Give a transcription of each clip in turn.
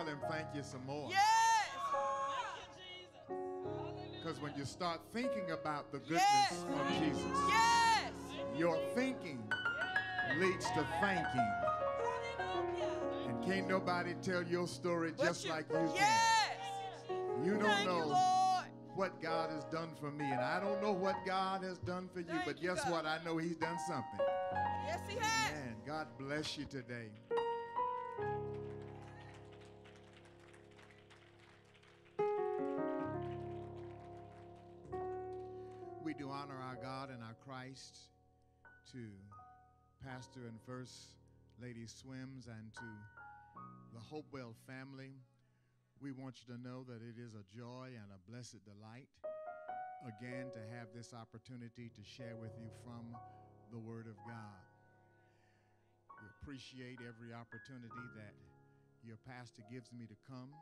tell him thank you some more. Yes. Because when you start thinking about the goodness Yes. of Jesus, Yes. your thinking leads to thanking. And can't nobody tell your story just like you can. Yes. You don't Thank know Lord. what God has done for me, and I don't know what God has done for you, Thank but you, guess what? I know He's done something. Yes, He has. Man, God bless you today. Do honor our God and our Christ to Pastor and First Lady Swims and to the Hopewell family. We want you to know that it is a joy and a blessed delight again to have this opportunity to share with you from the Word of God. We appreciate every opportunity that your pastor gives me to come.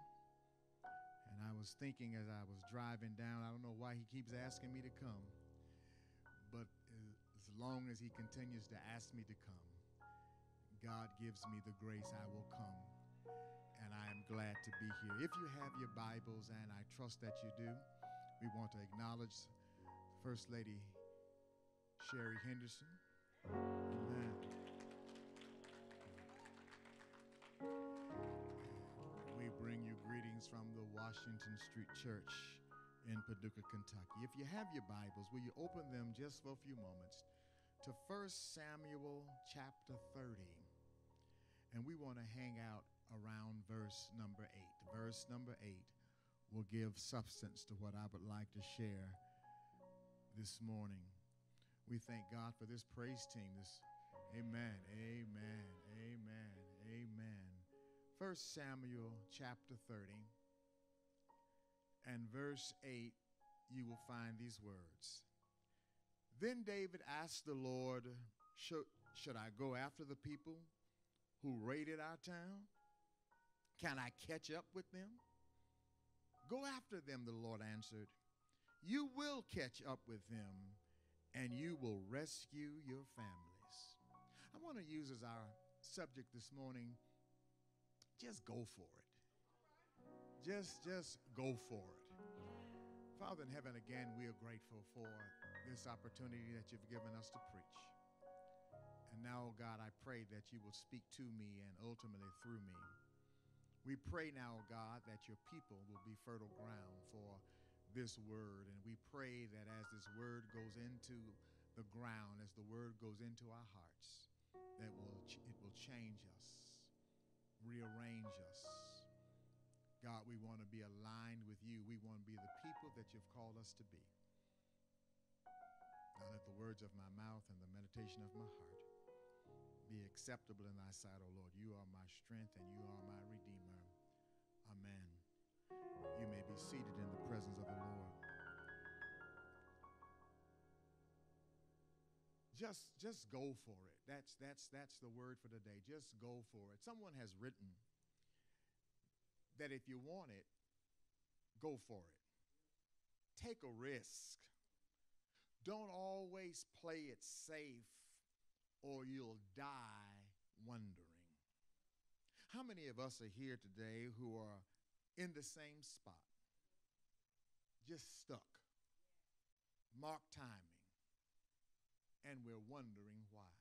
And I was thinking as I was driving down, I don't know why he keeps asking me to come, long as he continues to ask me to come, God gives me the grace I will come. And I am glad to be here. If you have your Bibles, and I trust that you do, we want to acknowledge First Lady Sherry Henderson. Amen. We bring you greetings from the Washington Street Church in Paducah, Kentucky. If you have your Bibles, will you open them just for a few moments to 1 Samuel chapter 30? And we want to hang out around verse number 8. Verse number 8 will give substance to what I would like to share this morning. We thank God for this praise team. This Amen. Amen. Amen. Amen. First Samuel chapter 30 and verse 8 you will find these words. Then David asked the Lord, should, should I go after the people who raided our town? Can I catch up with them? Go after them, the Lord answered. You will catch up with them, and you will rescue your families. I want to use as our subject this morning just go for it. Just, just go for it. Father in heaven, again, we are grateful for this opportunity that you've given us to preach. And now, God, I pray that you will speak to me and ultimately through me. We pray now, God, that your people will be fertile ground for this word. And we pray that as this word goes into the ground, as the word goes into our hearts, that will it will change us, rearrange us. God, we want to be aligned with you. We want to be the people that you've called us to be. Now let the words of my mouth and the meditation of my heart be acceptable in thy sight, O Lord. You are my strength and you are my redeemer. Amen. You may be seated in the presence of the Lord. Just just go for it. That's that's that's the word for today. Just go for it. Someone has written that if you want it, go for it. Take a risk. Don't always play it safe or you'll die wondering. How many of us are here today who are in the same spot? Just stuck. Mark timing. And we're wondering why.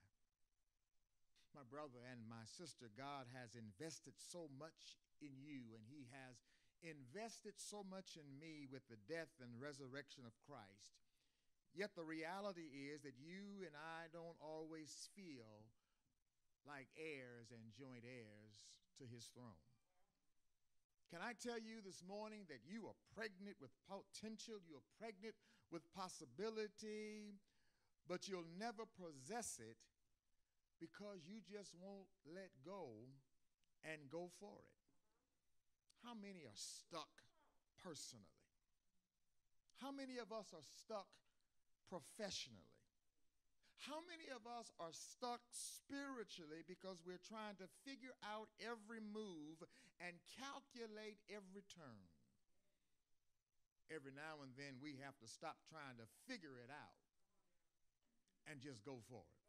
My brother and my sister, God has invested so much in you, and He has invested so much in me with the death and resurrection of Christ. Yet the reality is that you and I don't always feel like heirs and joint heirs to his throne. Can I tell you this morning that you are pregnant with potential, you're pregnant with possibility, but you'll never possess it because you just won't let go and go for it? How many are stuck personally? How many of us are stuck professionally? How many of us are stuck spiritually because we're trying to figure out every move and calculate every turn? Every now and then we have to stop trying to figure it out and just go for it.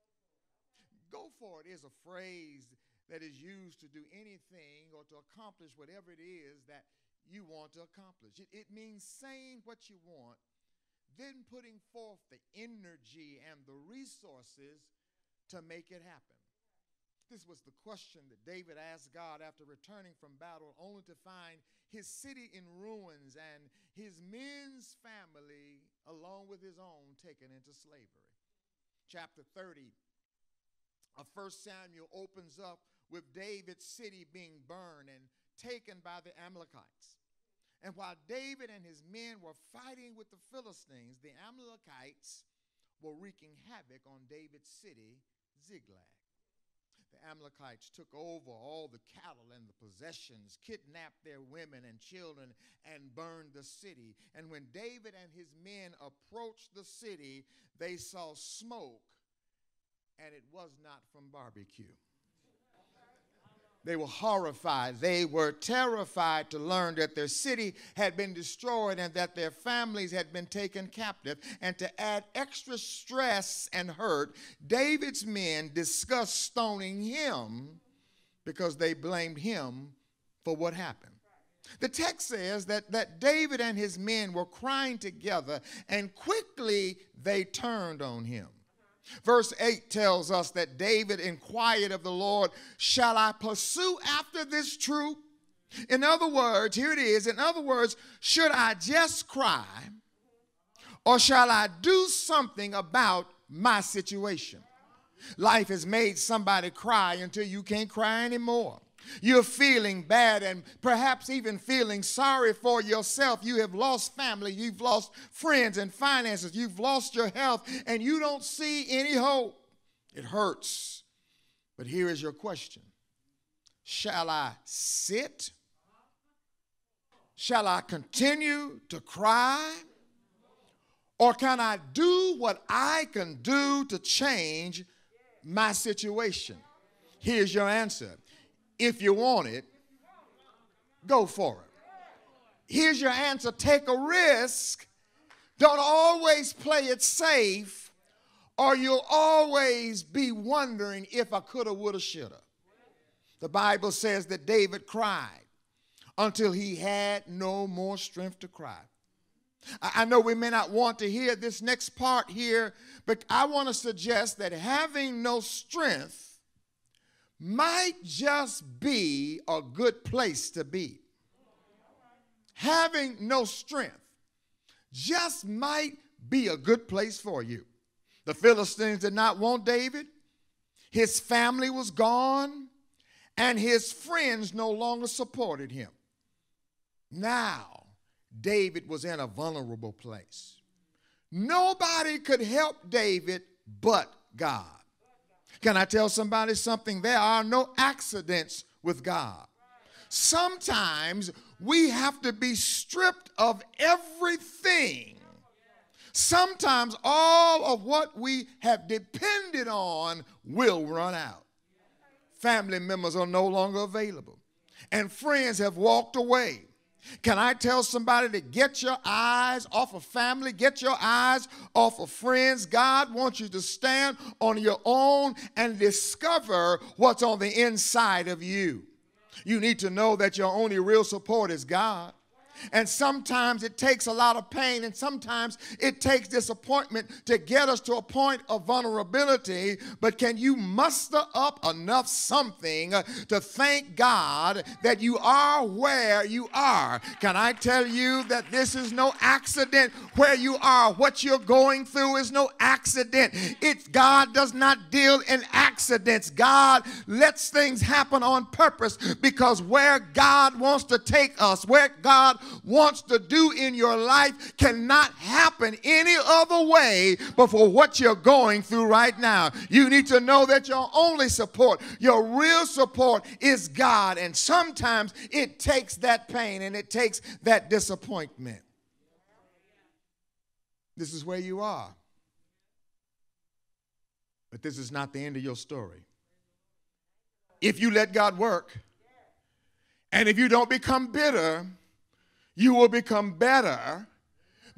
Go for it is a phrase that is used to do anything or to accomplish whatever it is that you want to accomplish. It, it means saying what you want, then putting forth the energy and the resources to make it happen. This was the question that David asked God after returning from battle, only to find his city in ruins and his men's family, along with his own, taken into slavery. Chapter 30 of 1 Samuel opens up with David's city being burned and taken by the Amalekites. And while David and his men were fighting with the Philistines, the Amalekites were wreaking havoc on David's city, Ziklag the Amalekites took over all the cattle and the possessions, kidnapped their women and children, and burned the city. And when David and his men approached the city, they saw smoke, and it was not from barbecue. They were horrified. They were terrified to learn that their city had been destroyed and that their families had been taken captive. And to add extra stress and hurt, David's men discussed stoning him because they blamed him for what happened. The text says that, that David and his men were crying together, and quickly they turned on him. Verse 8 tells us that David inquired of the Lord, Shall I pursue after this troop? In other words, here it is. In other words, should I just cry or shall I do something about my situation? Life has made somebody cry until you can't cry anymore. You're feeling bad and perhaps even feeling sorry for yourself. You have lost family, you've lost friends and finances, you've lost your health, and you don't see any hope. It hurts. But here is your question Shall I sit? Shall I continue to cry? Or can I do what I can do to change my situation? Here's your answer if you want it, go for it. Here's your answer take a risk. Don't always play it safe, or you'll always be wondering if I coulda, woulda, shoulda. The Bible says that David cried until he had no more strength to cry. I know we may not want to hear this next part here, but I want to suggest that having no strength might just be a good place to be. Having no strength just might be a good place for you. The Philistines did not want David, his family was gone, and his friends no longer supported him. Now, David was in a vulnerable place. Nobody could help David but God. Can I tell somebody something? There are no accidents with God. Sometimes we have to be stripped of everything. Sometimes all of what we have depended on will run out. Family members are no longer available, and friends have walked away. Can I tell somebody to get your eyes off of family, get your eyes off of friends? God wants you to stand on your own and discover what's on the inside of you. You need to know that your only real support is God. And sometimes it takes a lot of pain, and sometimes it takes disappointment to get us to a point of vulnerability. But can you muster up enough something to thank God that you are where you are? Can I tell you that this is no accident where you are? What you're going through is no accident. It's God does not deal in accidents. God lets things happen on purpose because where God wants to take us, where God wants to do in your life cannot happen any other way but for what you're going through right now. You need to know that your only support, your real support is God. And sometimes it takes that pain and it takes that disappointment. This is where you are. But this is not the end of your story. If you let God work, and if you don't become bitter, you will become better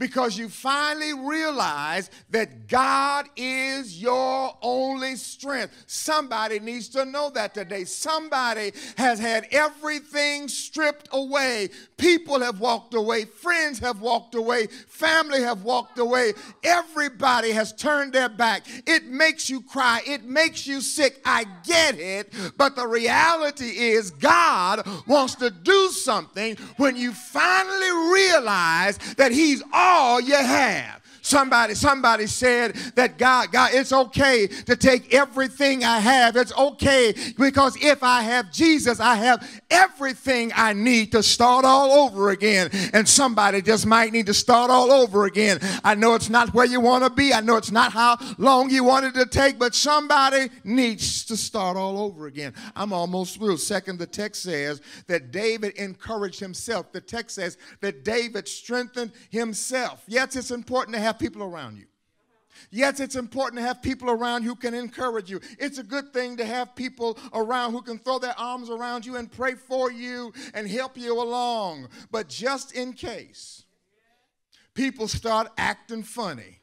because you finally realize that God is your only strength. Somebody needs to know that today. Somebody has had everything stripped away. People have walked away, friends have walked away, family have walked away. Everybody has turned their back. It makes you cry, it makes you sick. I get it, but the reality is God wants to do something when you finally realize that He's all you have. Somebody, somebody said that God, God, it's okay to take everything I have. It's okay because if I have Jesus, I have everything I need to start all over again. And somebody just might need to start all over again. I know it's not where you want to be. I know it's not how long you wanted to take, but somebody needs to start all over again. I'm almost through. Second, the text says that David encouraged himself. The text says that David strengthened himself. Yes, it's important to have people around you. Yes, it's important to have people around who can encourage you. It's a good thing to have people around who can throw their arms around you and pray for you and help you along. But just in case people start acting funny,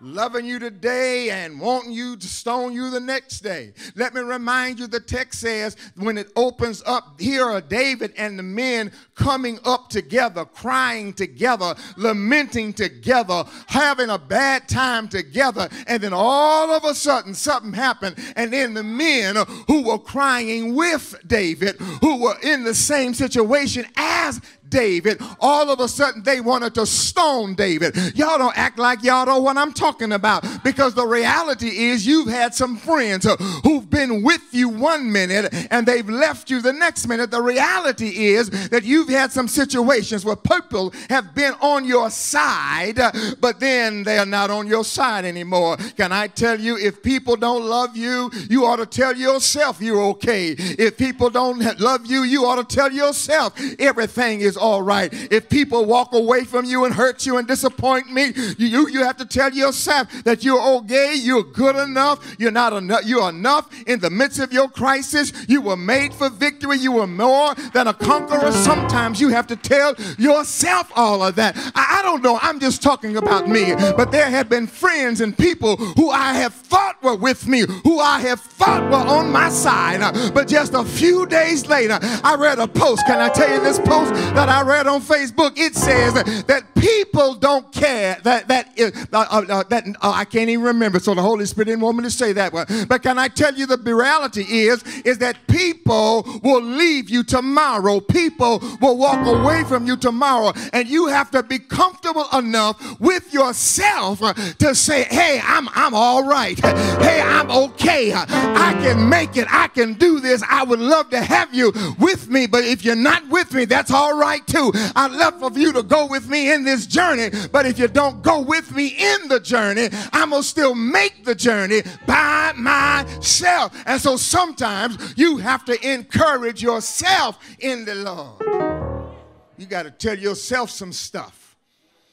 loving you today and wanting you to stone you the next day. Let me remind you the text says when it opens up, here are David and the men coming up together, crying together, lamenting together, having a bad time together. And then all of a sudden, something happened. And then the men who were crying with David, who were in the same situation as David, all of a sudden they wanted to stone David. Y'all don't act like y'all know what I'm talking about because the reality is you've had some friends who've been with you one minute and they've left you the next minute. The reality is that you've had some situations where people have been on your side, but then they are not on your side anymore. Can I tell you, if people don't love you, you ought to tell yourself you're okay. If people don't love you, you ought to tell yourself everything is all right. If people walk away from you and hurt you and disappoint me, you, you have to tell yourself that you're okay, you're good enough, you're not enough, you're enough in the midst of your crisis. You were made for victory, you were more than a conqueror. Sometimes you have to tell yourself all of that. I, I don't know, I'm just talking about me, but there have been friends and people who I have thought were with me, who I have thought were on my side, but just a few days later, I read a post. Can I tell you this post that I read on Facebook, it says that that people don't care that that uh, uh, uh, that uh, I can't even remember. So the Holy Spirit didn't want me to say that one. But can I tell you the reality is is that people will leave you tomorrow. People will walk away from you tomorrow, and you have to be comfortable enough with yourself to say, "Hey, I'm I'm all right. Hey, I'm okay. I can make it. I can do this. I would love to have you with me, but if you're not with me, that's all right." Right too. I'd love for you to go with me in this journey, but if you don't go with me in the journey, I'm going to still make the journey by myself. And so sometimes you have to encourage yourself in the Lord. You got to tell yourself some stuff.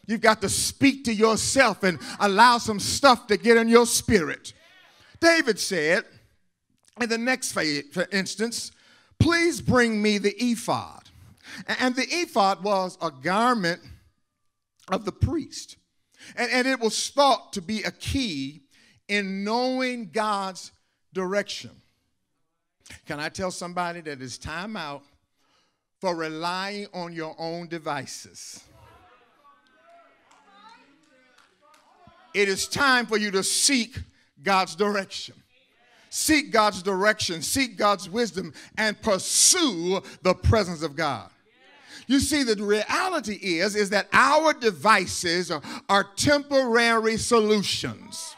You've got to speak to yourself and allow some stuff to get in your spirit. David said, in the next instance, please bring me the ephod. And the ephod was a garment of the priest. And, and it was thought to be a key in knowing God's direction. Can I tell somebody that it's time out for relying on your own devices? It is time for you to seek God's direction. Seek God's direction, seek God's wisdom, and pursue the presence of God. You see, the reality is, is that our devices are, are temporary solutions.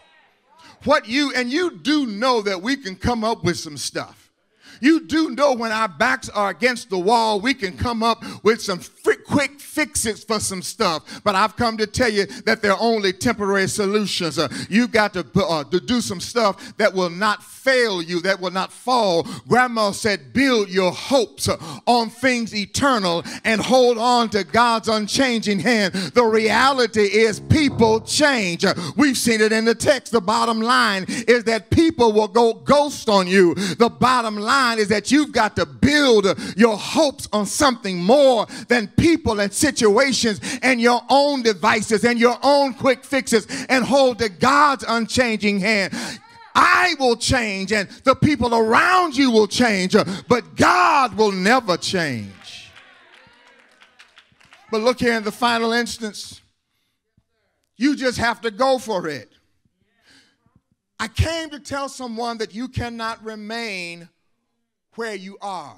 What you, and you do know that we can come up with some stuff. You do know when our backs are against the wall, we can come up with some quick fixes for some stuff. But I've come to tell you that they're only temporary solutions. Uh, you've got to, uh, to do some stuff that will not fail you, that will not fall. Grandma said, build your hopes uh, on things eternal and hold on to God's unchanging hand. The reality is people change. Uh, we've seen it in the text. The bottom line is that people will go ghost on you. The bottom line is that you've got to build your hopes on something more than people and situations and your own devices and your own quick fixes and hold to God's unchanging hand. I will change and the people around you will change, but God will never change. But look here in the final instance, you just have to go for it. I came to tell someone that you cannot remain where you are.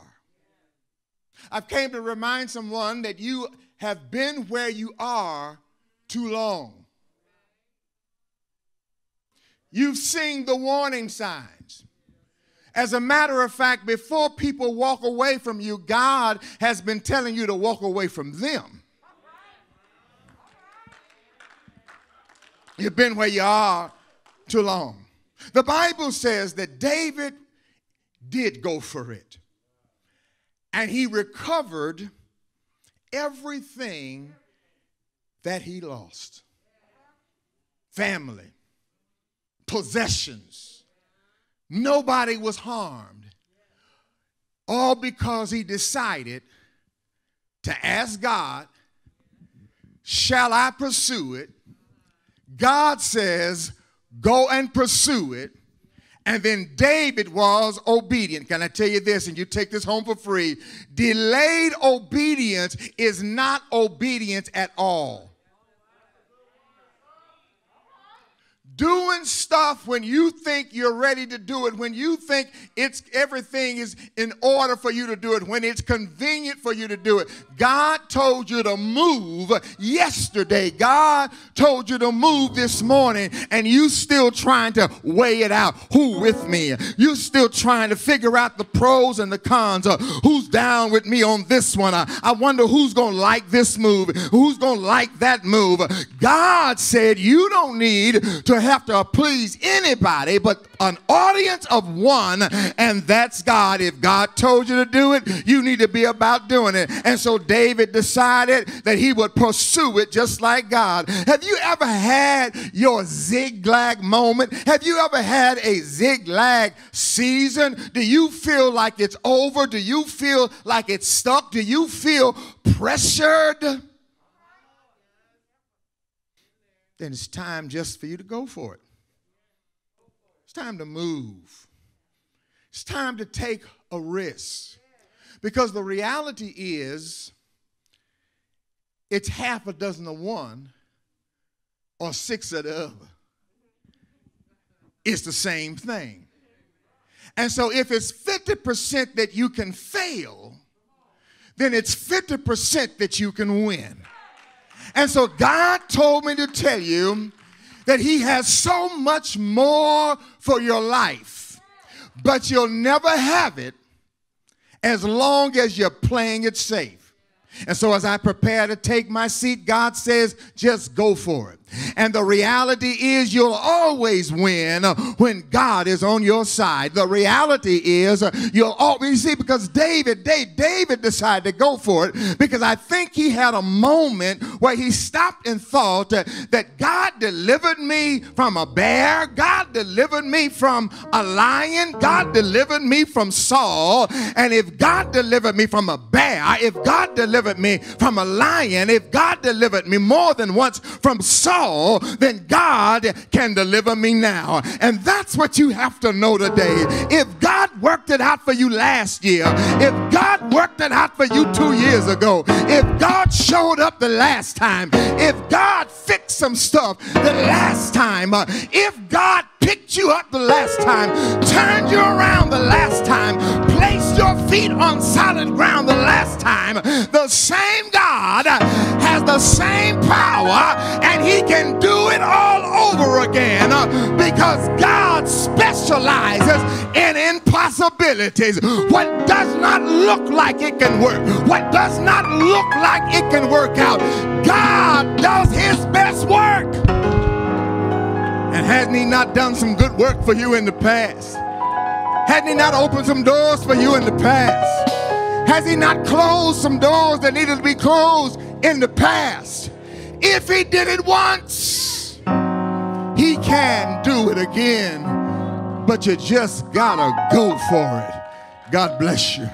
I've came to remind someone that you have been where you are too long. You've seen the warning signs. As a matter of fact, before people walk away from you, God has been telling you to walk away from them. You've been where you are too long. The Bible says that David did go for it, and he recovered everything that he lost family, possessions. Nobody was harmed. All because he decided to ask God, Shall I pursue it? God says, Go and pursue it. And then David was obedient. Can I tell you this? And you take this home for free. Delayed obedience is not obedience at all. Doing stuff when you think you're ready to do it, when you think it's everything is in order for you to do it, when it's convenient for you to do it. God told you to move yesterday. God told you to move this morning, and you still trying to weigh it out. Who with me? You still trying to figure out the pros and the cons. Uh, who's down with me on this one? Uh, I wonder who's gonna like this move, who's gonna like that move. God said you don't need to have have to please anybody but an audience of one, and that's God. If God told you to do it, you need to be about doing it. And so David decided that he would pursue it just like God. Have you ever had your Ziklag moment? Have you ever had a Ziklag season? Do you feel like it's over? Do you feel like it's stuck? Do you feel pressured? Then it's time just for you to go for it. It's time to move. It's time to take a risk. Because the reality is, it's half a dozen of one or six of the other. It's the same thing. And so if it's 50% that you can fail, then it's 50% that you can win. And so God told me to tell you that He has so much more for your life, but you'll never have it as long as you're playing it safe. And so, as I prepare to take my seat, God says, just go for it. And the reality is, you'll always win when God is on your side. The reality is, you'll always see because David, David decided to go for it because I think he had a moment where he stopped and thought that God delivered me from a bear, God delivered me from a lion, God delivered me from Saul. And if God delivered me from a bear, if God delivered me from a lion, if God delivered me more than once from Saul, all, then God can deliver me now. And that's what you have to know today. If God worked it out for you last year, if God worked it out for you two years ago, if God showed up the last time, if God fixed some stuff the last time, uh, if God picked you up the last time, turned you around the last time, your feet on solid ground the last time, the same God has the same power and he can do it all over again because God specializes in impossibilities. What does not look like it can work, what does not look like it can work out, God does his best work. And hasn't he not done some good work for you in the past? Hadn't he not opened some doors for you in the past? Has he not closed some doors that needed to be closed in the past? If he did it once, he can do it again. But you just gotta go for it. God bless you.